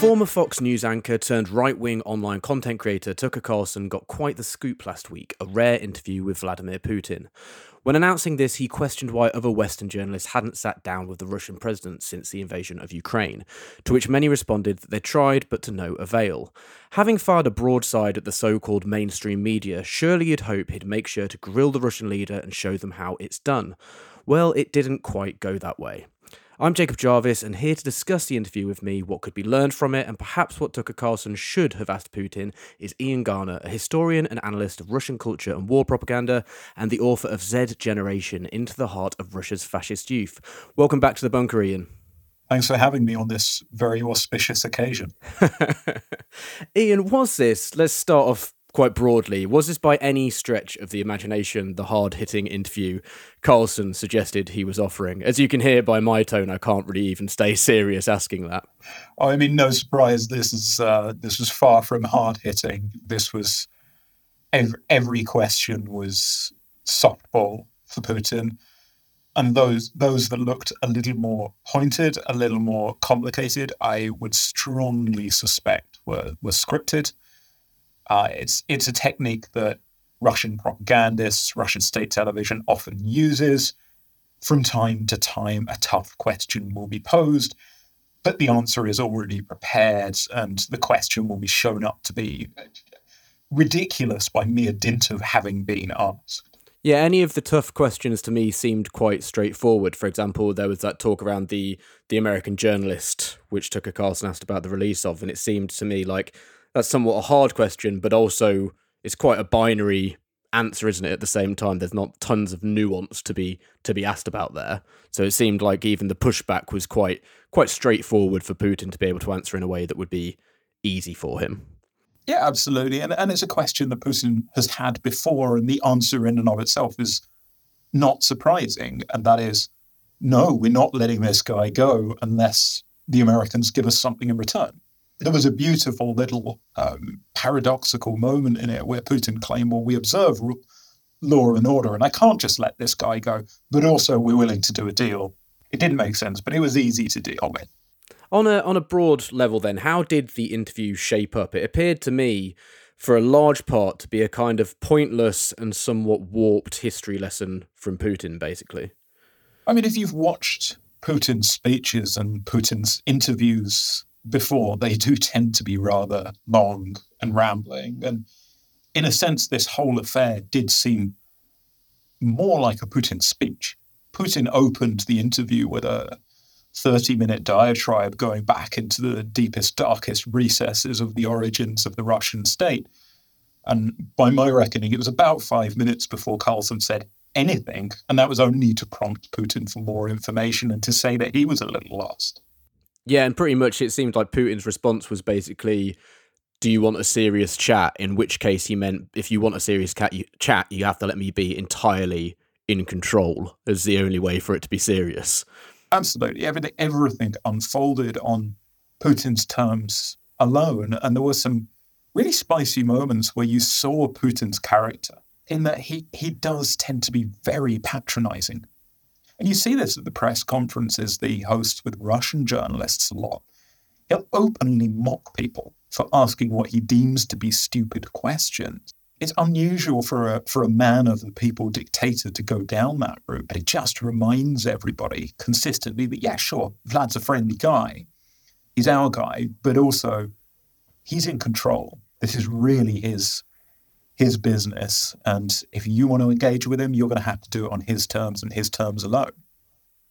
Former Fox News anchor turned right wing online content creator Tucker Carlson got quite the scoop last week a rare interview with Vladimir Putin. When announcing this, he questioned why other Western journalists hadn't sat down with the Russian president since the invasion of Ukraine, to which many responded that they tried but to no avail. Having fired a broadside at the so called mainstream media, surely you'd hope he'd make sure to grill the Russian leader and show them how it's done. Well, it didn't quite go that way. I'm Jacob Jarvis, and here to discuss the interview with me, what could be learned from it, and perhaps what Tucker Carlson should have asked Putin, is Ian Garner, a historian and analyst of Russian culture and war propaganda, and the author of Z Generation Into the Heart of Russia's Fascist Youth. Welcome back to the bunker, Ian. Thanks for having me on this very auspicious occasion. Ian, was this, let's start off quite broadly, was this by any stretch of the imagination the hard hitting interview Carlson suggested he was offering? As you can hear by my tone, I can't really even stay serious asking that. I mean, no surprise. This is uh, this was far from hard hitting. This was every, every question was softball for Putin, and those those that looked a little more pointed, a little more complicated, I would strongly suspect were were scripted uh, it's it's a technique that Russian propagandists, Russian state television often uses. From time to time, a tough question will be posed, but the answer is already prepared, and the question will be shown up to be ridiculous by mere dint of having been asked. Yeah, any of the tough questions to me seemed quite straightforward. For example, there was that talk around the the American journalist, which Tucker Carlson asked about the release of, and it seemed to me like that's somewhat a hard question, but also it's quite a binary answer, isn't it? At the same time, there's not tons of nuance to be to be asked about there. So it seemed like even the pushback was quite quite straightforward for Putin to be able to answer in a way that would be easy for him. Yeah, absolutely. And and it's a question that Putin has had before, and the answer in and of itself is not surprising. And that is no, we're not letting this guy go unless the Americans give us something in return there was a beautiful little um, paradoxical moment in it where Putin claimed, well, we observe law and order, and I can't just let this guy go, but also we're willing to do a deal. It didn't make sense, but it was easy to deal with. On a on a broad level, then, how did the interview shape up? It appeared to me, for a large part, to be a kind of pointless and somewhat warped history lesson from Putin, basically. I mean, if you've watched Putin's speeches and Putin's interviews before, they do tend to be rather long and rambling. And in a sense, this whole affair did seem more like a Putin speech. Putin opened the interview with a 30 minute diatribe going back into the deepest, darkest recesses of the origins of the Russian state. And by my reckoning, it was about five minutes before Carlson said anything. And that was only to prompt Putin for more information and to say that he was a little lost. Yeah, and pretty much it seemed like Putin's response was basically, "Do you want a serious chat?" In which case he meant, "If you want a serious chat, you have to let me be entirely in control." As the only way for it to be serious. Absolutely, everything everything unfolded on Putin's terms alone, and there were some really spicy moments where you saw Putin's character in that he he does tend to be very patronizing and you see this at the press conferences the hosts with Russian journalists a lot. He'll openly mock people for asking what he deems to be stupid questions. It's unusual for a, for a man of the people dictator to go down that route, but it just reminds everybody consistently that, yeah, sure, Vlad's a friendly guy. He's our guy, but also he's in control. This is really his his business. And if you want to engage with him, you're going to have to do it on his terms and his terms alone.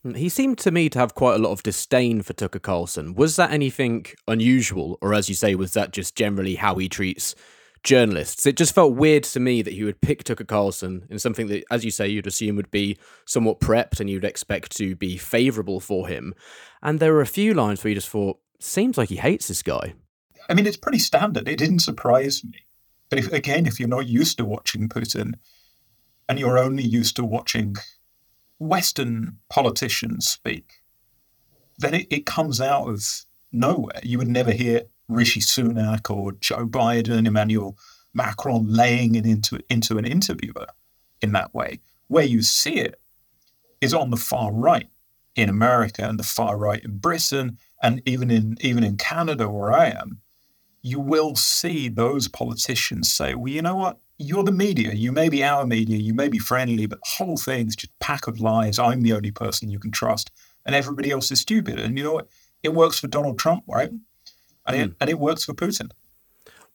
Mm, he seemed to me to have quite a lot of disdain for Tucker Carlson. Was that anything unusual? Or, as you say, was that just generally how he treats journalists? It just felt weird to me that he would pick Tucker Carlson in something that, as you say, you'd assume would be somewhat prepped and you'd expect to be favourable for him. And there were a few lines where you just thought, seems like he hates this guy. I mean, it's pretty standard. It didn't surprise me. But if, again, if you're not used to watching Putin and you're only used to watching Western politicians speak, then it, it comes out of nowhere. You would never hear Rishi Sunak or Joe Biden, Emmanuel Macron laying it into, into an interviewer in that way. Where you see it is on the far right in America and the far right in Britain, and even in even in Canada where I am, you will see those politicians say, "Well, you know what? You're the media. You may be our media. You may be friendly, but the whole thing's just pack of lies. I'm the only person you can trust, and everybody else is stupid." And you know what? It works for Donald Trump, right? And mm. it and it works for Putin.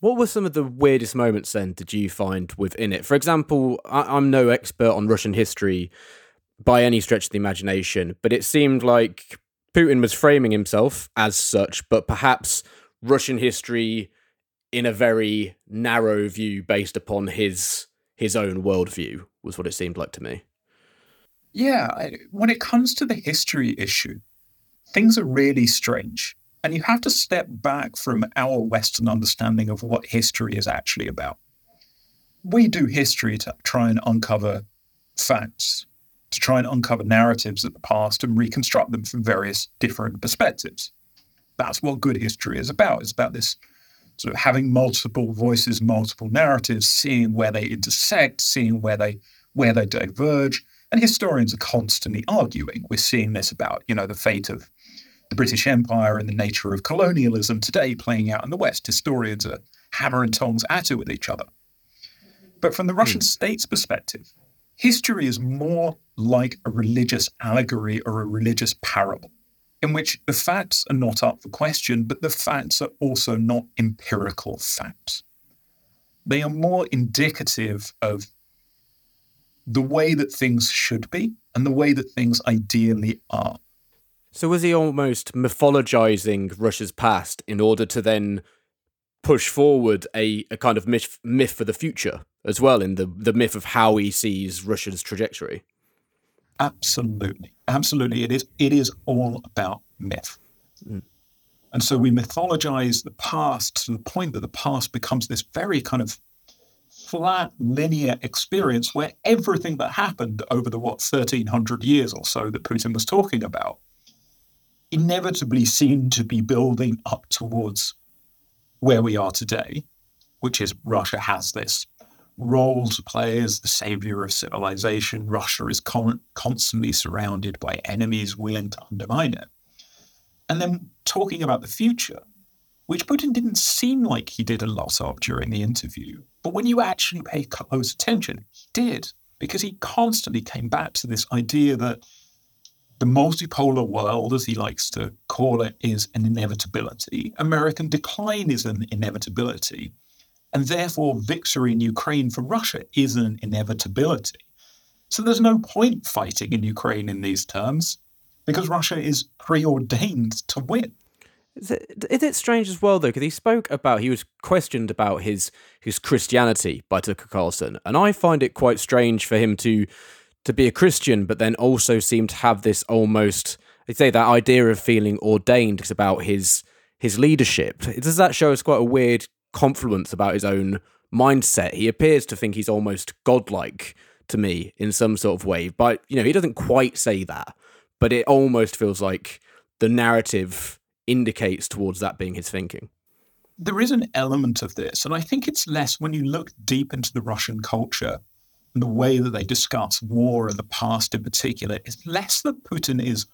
What were some of the weirdest moments then did you find within it? For example, I- am no expert on Russian history by any stretch of the imagination, but it seemed like Putin was framing himself as such, but perhaps Russian history in a very narrow view based upon his his own worldview was what it seemed like to me. Yeah, when it comes to the history issue, things are really strange. And you have to step back from our Western understanding of what history is actually about. We do history to try and uncover facts, to try and uncover narratives of the past and reconstruct them from various different perspectives. That's what good history is about. It's about this sort of having multiple voices, multiple narratives, seeing where they intersect, seeing where they where they diverge. And historians are constantly arguing. We're seeing this about, you know, the fate of the British Empire and the nature of colonialism today playing out in the West. Historians are hammer and tongs at it with each other. But from the Russian mm. state's perspective, history is more like a religious allegory or a religious parable, in which the facts are not up for question, but the facts are also not empirical facts. They are more indicative of the way that things should be and the way that things ideally are. So was he almost mythologizing Russia's past in order to then push forward a, a kind of myth, myth for the future as well in the, the myth of how he sees Russia's trajectory? Absolutely. Absolutely. It is it is all about myth. Mm. And so we mythologize the past to the point that the past becomes this very kind of flat linear experience where everything that happened over the what 1300 years or so that Putin was talking about inevitably seemed to be building up towards where we are today, which is Russia has this role to play as the savior of civilization. Russia is con- constantly surrounded by enemies willing to undermine it. And then talking about the future, which Putin didn't seem like he did a lot of during the interview. But when you actually pay close attention, he did, because he constantly came back to this idea that the multipolar world, as he likes to call it, is an inevitability. American decline is an inevitability. And therefore, victory in Ukraine for Russia is an inevitability. So there's no point fighting in Ukraine in these terms because Russia is preordained to win. Is it, is it strange as well though? Because he spoke about he was questioned about his his Christianity by Tucker Carlson, and I find it quite strange for him to to be a Christian, but then also seem to have this almost they say that idea of feeling ordained is about his his leadership. Does that show us quite a weird confluence about his own mindset? He appears to think he's almost godlike to me in some sort of way, but you know he doesn't quite say that. But it almost feels like the narrative indicates towards that being his thinking. There is an element of this, and I think it's less when you look deep into the Russian culture and the way that they discuss war and the past in particular It's less that Putin is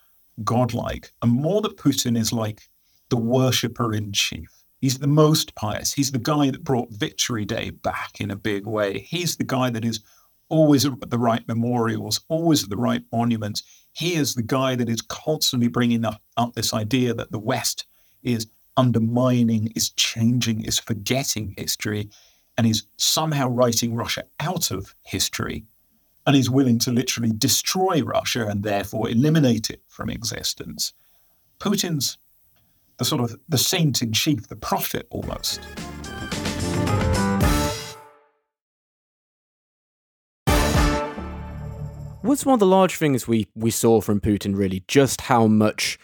godlike and more that Putin is like the worshipper in chief. He's the most pious. He's the guy that brought Victory Day back in a big way. He's the guy that is always at the right memorials, always at the right monuments. He is the guy that is constantly bringing up, up this idea that the West is undermining, is changing, is forgetting history and is somehow writing Russia out of history and is willing to literally destroy Russia and therefore eliminate it from existence. Putin's the sort of the saint in chief, the prophet almost. What's one of the large things we, we saw from Putin really just how much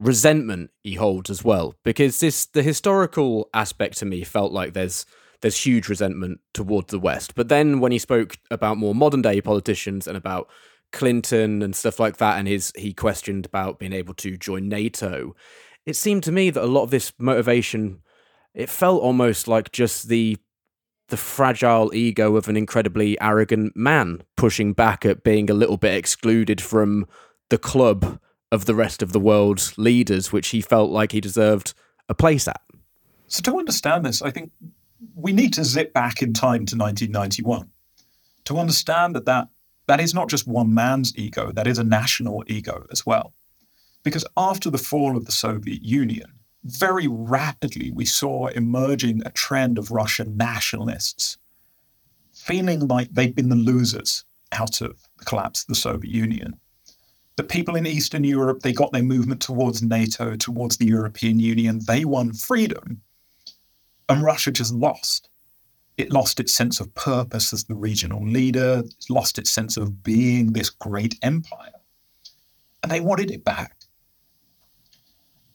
resentment he holds as well? Because this the historical aspect to me felt like there's there's huge resentment towards the West. But then when he spoke about more modern day politicians and about Clinton and stuff like that, and his he questioned about being able to join NATO, it seemed to me that a lot of this motivation it felt almost like just the the fragile ego of an incredibly arrogant man pushing back at being a little bit excluded from the club of the rest of the world's leaders, which he felt like he deserved a place at. So, to understand this, I think we need to zip back in time to 1991 to understand that that, that is not just one man's ego, that is a national ego as well. Because after the fall of the Soviet Union, very rapidly we saw emerging a trend of Russian nationalists feeling like they'd been the losers out of the collapse of the Soviet Union. The people in Eastern Europe, they got their movement towards NATO, towards the European Union. They won freedom. And Russia just lost. It lost its sense of purpose as the regional leader, it lost its sense of being this great empire. And they wanted it back.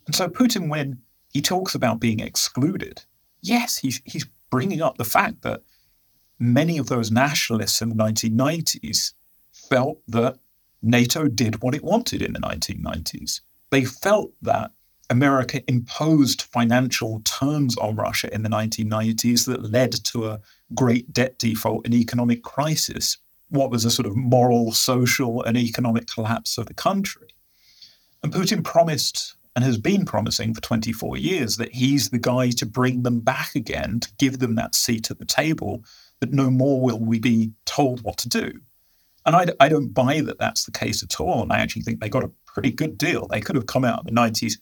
And so Putin, when he talks about being excluded, yes, he's, he's bringing up the fact that many of those nationalists in the 1990s felt that NATO did what it wanted in the 1990s. They felt that America imposed financial terms on Russia in the 1990s that led to a great debt default and economic crisis, what was a sort of moral, social, and economic collapse of the country. And Putin promised and has been promising for 24 years that he's the guy to bring them back again, to give them that seat at the table, that no more will we be told what to do. And I, I don't buy that that's the case at all. And I actually think they got a pretty good deal. They could have come out in the 90s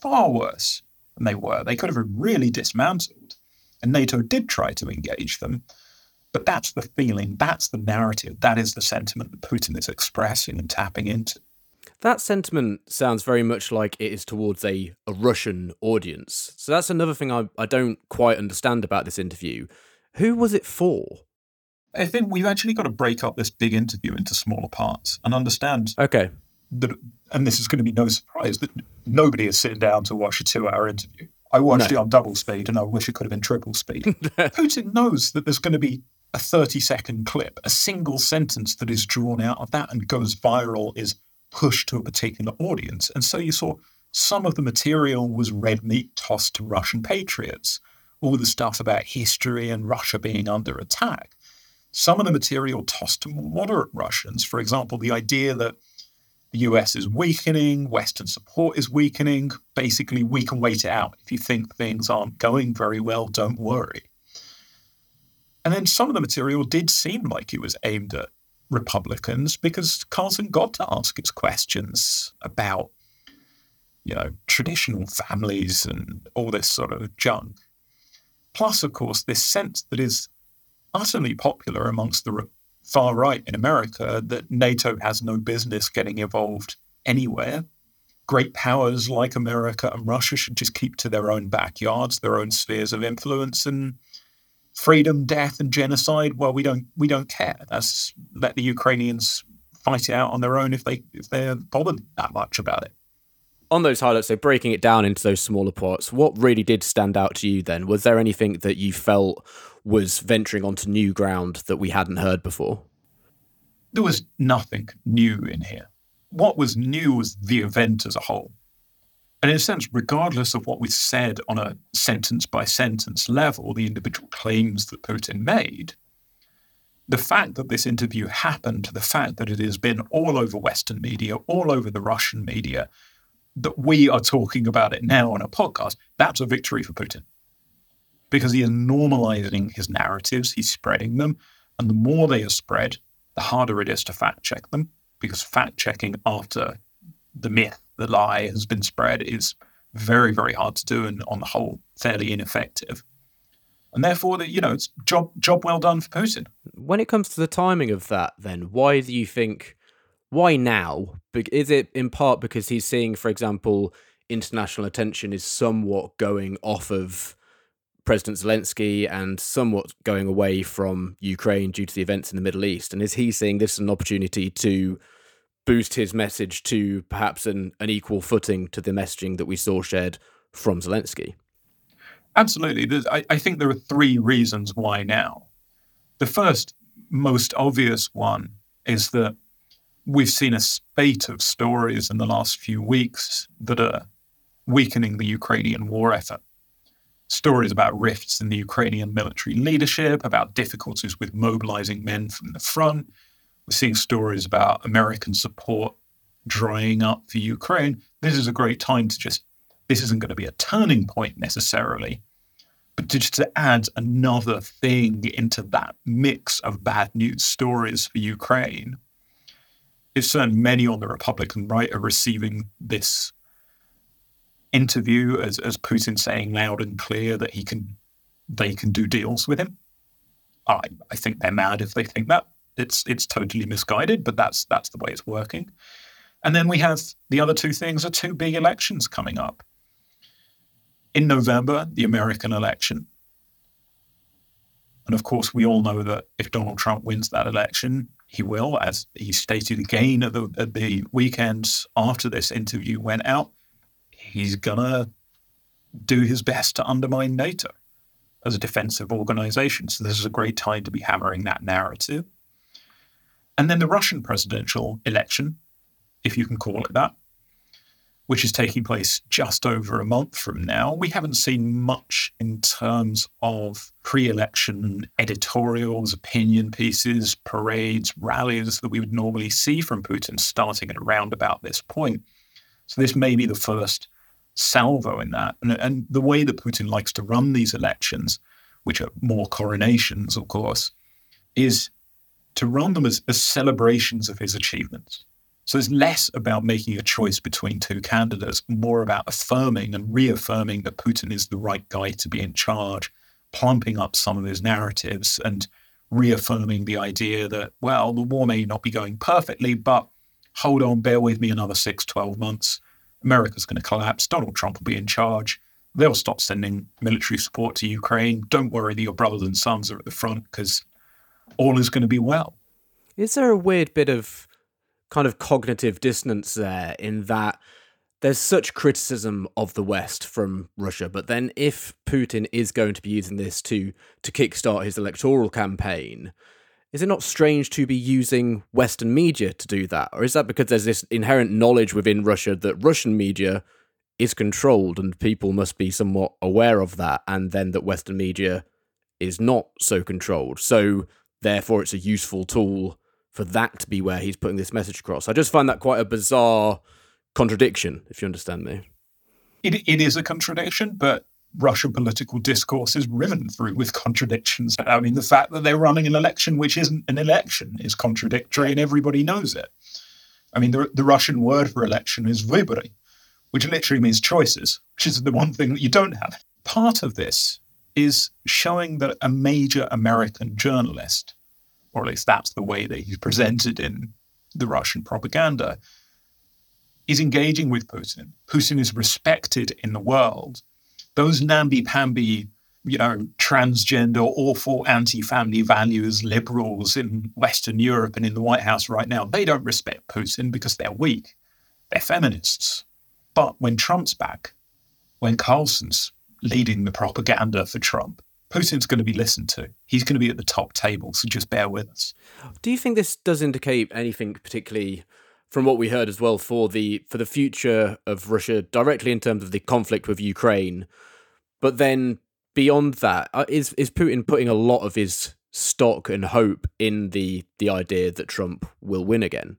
far worse than they were. They could have really dismantled. And NATO did try to engage them. But that's the feeling, that's the narrative, that is the sentiment that Putin is expressing and tapping into. That sentiment sounds very much like it is towards a, a Russian audience. So that's another thing I, I don't quite understand about this interview. Who was it for? I think we've actually got to break up this big interview into smaller parts and understand. Okay. That, and this is going to be no surprise that nobody is sitting down to watch a two-hour interview. I watched no. it on double speed, and I wish it could have been triple speed. Putin knows that there's going to be a 30-second clip, a single sentence that is drawn out of that and goes viral, is pushed to a particular audience. And so you saw some of the material was red meat tossed to Russian patriots, all the stuff about history and Russia being under attack. Some of the material tossed to moderate Russians, for example, the idea that the US is weakening, Western support is weakening. Basically, we can wait it out. If you think things aren't going very well, don't worry. And then some of the material did seem like it was aimed at Republicans because Carlson got to ask its questions about, you know, traditional families and all this sort of junk. Plus, of course, this sense that is utterly popular amongst the far right in America that NATO has no business getting involved anywhere. Great powers like America and Russia should just keep to their own backyards, their own spheres of influence, and freedom, death, and genocide. Well, we don't we don't care. That's let the Ukrainians fight it out on their own if they if they're bothered that much about it. On those highlights, so breaking it down into those smaller parts, what really did stand out to you then? Was there anything that you felt was venturing onto new ground that we hadn't heard before? There was nothing new in here. What was new was the event as a whole. And in a sense, regardless of what we said on a sentence by sentence level, the individual claims that Putin made, the fact that this interview happened, the fact that it has been all over Western media, all over the Russian media, that we are talking about it now on a podcast, that's a victory for Putin. Because he is normalizing his narratives, he's spreading them. And the more they are spread, the harder it is to fact check them, because fact checking after the myth the lie has been spread is very, very hard to do and on the whole fairly ineffective. And therefore, the, you know, it's job job well done for Putin. When it comes to the timing of that, then why do you think? Why now? Is it in part because he's seeing, for example, international attention is somewhat going off of President Zelensky and somewhat going away from Ukraine due to the events in the Middle East? And is he seeing this as an opportunity to boost his message to perhaps an, an equal footing to the messaging that we saw shared from Zelensky? Absolutely. I, I think there are three reasons why now. The first, most obvious one is that we've seen a spate of stories in the last few weeks that are weakening the Ukrainian war effort. Stories about rifts in the Ukrainian military leadership, about difficulties with mobilizing men from the front, we're seeing stories about American support drying up for Ukraine, this is a great time to just, this isn't going to be a turning point necessarily, but to just to add another thing into that mix of bad news stories for Ukraine. It's certainly many on the Republican right are receiving this interview as, as Putin saying loud and clear that he can they can do deals with him. I, I think they're mad if they think that. It's it's totally misguided, but that's that's the way it's working. And then we have the other two things are two big elections coming up. In November, the American election. And of course, we all know that if Donald Trump wins that election, he will, as he stated again at the, at the weekend after this interview went out, he's going to do his best to undermine NATO as a defensive organization. So this is a great time to be hammering that narrative. And then the Russian presidential election, if you can call it that, which is taking place just over a month from now. We haven't seen much in terms of pre election editorials, opinion pieces, parades, rallies that we would normally see from Putin starting at around about this point. So, this may be the first salvo in that. And, and the way that Putin likes to run these elections, which are more coronations, of course, is to run them as, as celebrations of his achievements. So it's less about making a choice between two candidates, more about affirming and reaffirming that Putin is the right guy to be in charge, plumping up some of his narratives and reaffirming the idea that, well, the war may not be going perfectly, but hold on, bear with me another six, 12 months. America's going to collapse. Donald Trump will be in charge. They'll stop sending military support to Ukraine. Don't worry that your brothers and sons are at the front because all is going to be well. Is there a weird bit of kind of cognitive dissonance there in that there's such criticism of the West from Russia, but then if Putin is going to be using this to to kickstart his electoral campaign, is it not strange to be using Western media to do that? Or is that because there's this inherent knowledge within Russia that Russian media is controlled and people must be somewhat aware of that, and then that Western media is not so controlled? So therefore, it's a useful tool for that to be where he's putting this message across. I just find that quite a bizarre contradiction, if you understand me. It, it is a contradiction, but Russian political discourse is riven through with contradictions. I mean, the fact that they're running an election which isn't an election is contradictory, and everybody knows it. I mean, the, the Russian word for election is vybory, which literally means choices, which is the one thing that you don't have. Part of this is showing that a major American journalist or at least that's the way that he's presented in the Russian propaganda, is engaging with Putin. Putin is respected in the world. Those namby-pamby, you know, transgender, awful anti-family values liberals in Western Europe and in the White House right now, they don't respect Putin because they're weak. They're feminists. But when Trump's back, when Carlson's leading the propaganda for Trump, Putin's going to be listened to. He's going to be at the top table, so just bear with us. Do you think this does indicate anything particularly from what we heard as well for the for the future of Russia directly in terms of the conflict with Ukraine? But then beyond that, uh, is is Putin putting a lot of his stock and hope in the the idea that Trump will win again?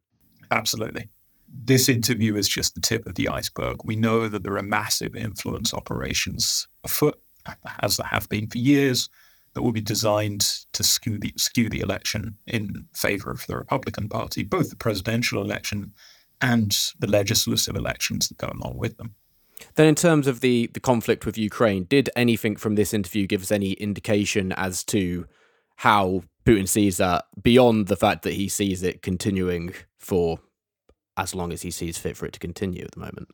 Absolutely. This interview is just the tip of the iceberg. We know that there are massive influence operations afoot as there have been for years, that will be designed to skew the, skew the election in favor of the Republican Party, both the presidential election and the legislative elections that go along with them. Then, in terms of the, the conflict with Ukraine, did anything from this interview give us any indication as to how Putin sees that beyond the fact that he sees it continuing for as long as he sees fit for it to continue at the moment?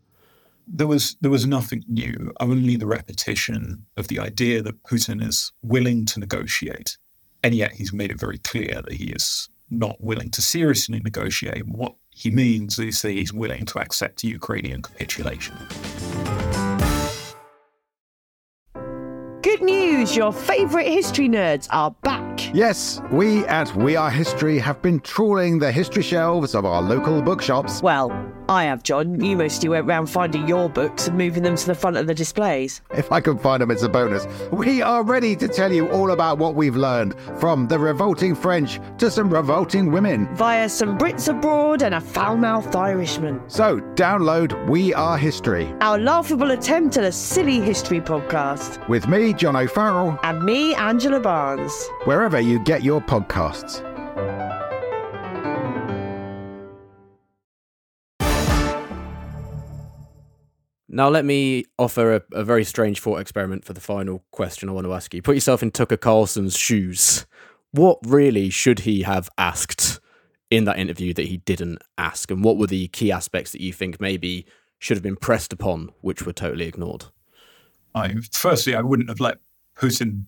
There was there was nothing new, only the repetition of the idea that Putin is willing to negotiate, and yet he's made it very clear that he is not willing to seriously negotiate. What he means is that he's willing to accept Ukrainian capitulation. Good news! Your favourite history nerds are back. Yes, we at We Are History have been trawling the history shelves of our local bookshops. Well, I have, John. You mostly went round finding your books and moving them to the front of the displays. If I can find them, it's a bonus. We are ready to tell you all about what we've learned from the revolting French to some revolting women. Via some Brits abroad and a foul mouthed Irishman. So, download We Are History. Our laughable attempt at a silly history podcast. With me, John O'Farrell. And me, Angela Barnes. Wherever you get your podcasts. Now, let me offer a, a, very strange thought experiment for the final question I want to ask you. Put yourself in Tucker Carlson's shoes. What really should he have asked in that interview that he didn't ask? And what were the key aspects that you think maybe should have been pressed upon, which were totally ignored? I, firstly, I wouldn't have let Putin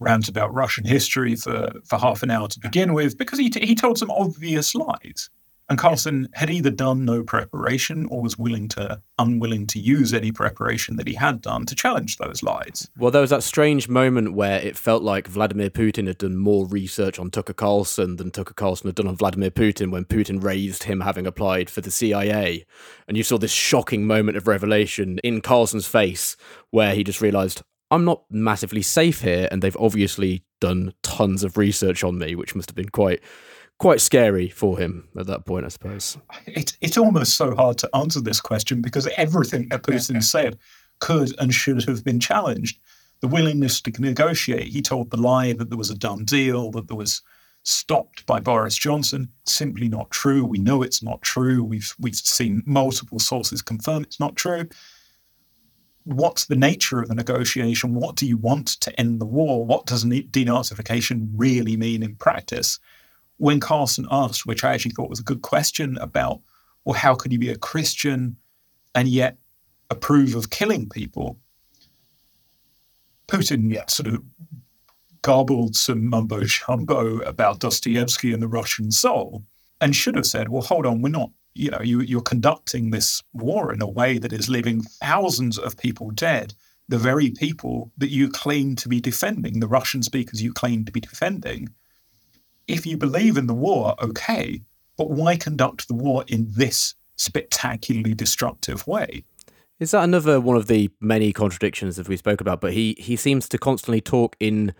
rant about Russian history for, for half an hour to begin with because he, t- he told some obvious lies. And Carlson had either done no preparation or was willing to unwilling to use any preparation that he had done to challenge those lies. Well, there was that strange moment where it felt like Vladimir Putin had done more research on Tucker Carlson than Tucker Carlson had done on Vladimir Putin when Putin raised him having applied for the CIA. And you saw this shocking moment of revelation in Carlson's face where he just realized, I'm not massively safe here, and they've obviously done tons of research on me, which must have been quite quite scary for him at that point, I suppose. It's it's almost so hard to answer this question because everything that Putin said could and should have been challenged. The willingness to negotiate. He told the lie that there was a done deal, that there was stopped by Boris Johnson. Simply not true. We know it's not true. We've we've seen multiple sources confirm it's not true. What's the nature of the negotiation? What do you want to end the war? What does denazification really mean in practice? When Carlson asked, which I actually thought was a good question about, well, how could you be a Christian and yet approve of killing people? Putin yeah, sort of garbled some mumbo jumbo about Dostoevsky and the Russian soul and should have said, well, hold on, we're not, you know, you, you're conducting this war in a way that is leaving thousands of people dead, the very people that you claim to be defending, the Russian speakers you claim to be defending if you believe in the war, okay, but why conduct the war in this spectacularly destructive way? Is that another one of the many contradictions that we spoke about? But he he seems to constantly talk in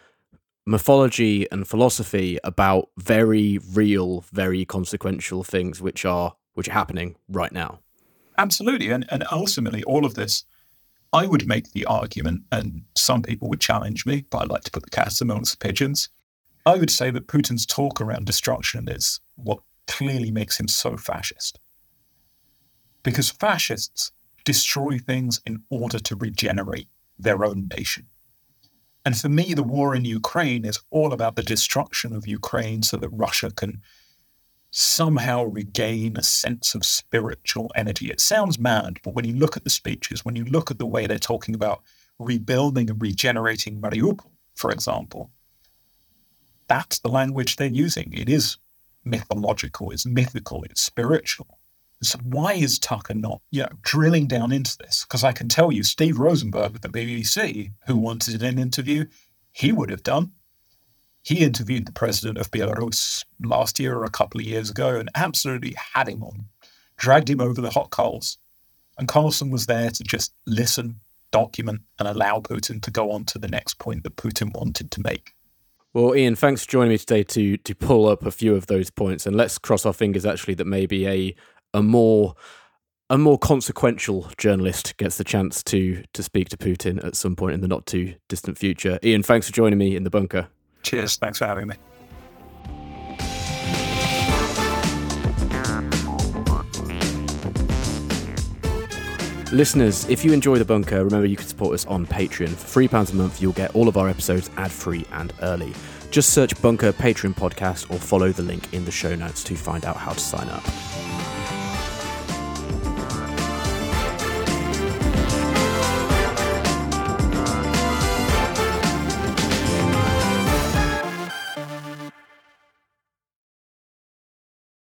mythology and philosophy about very real, very consequential things which are which are happening right now. Absolutely. And and ultimately all of this I would make the argument, and some people would challenge me, but I like to put the cats amongst the pigeons, I would say that Putin's talk around destruction is what clearly makes him so fascist. Because fascists destroy things in order to regenerate their own nation. And for me, the war in Ukraine is all about the destruction of Ukraine so that Russia can somehow regain a sense of spiritual energy. It sounds mad, but when you look at the speeches, when you look at the way they're talking about rebuilding and regenerating Mariupol, for example, that's the language they're using. It is mythological, it's mythical, it's spiritual. So why is Tucker not, you know, drilling down into this? Because I can tell you, Steve Rosenberg at the BBC, who wanted an interview, he would have done. He interviewed the president of Belarus last year or a couple of years ago and absolutely had him on, dragged him over the hot coals. And Carlson was there to just listen, document, and allow Putin to go on to the next point that Putin wanted to make. Well, Ian, thanks for joining me today to to pull up a few of those points, and let's cross our fingers actually that maybe a a more a more consequential journalist gets the chance to to speak to Putin at some point in the not too distant future. Ian, thanks for joining me in the bunker. Cheers, thanks for having me. Listeners, if you enjoy The Bunker, remember you can support us on Patreon. For £3 a month, you'll get all of our episodes ad free and early. Just search Bunker Patreon Podcast or follow the link in the show notes to find out how to sign up.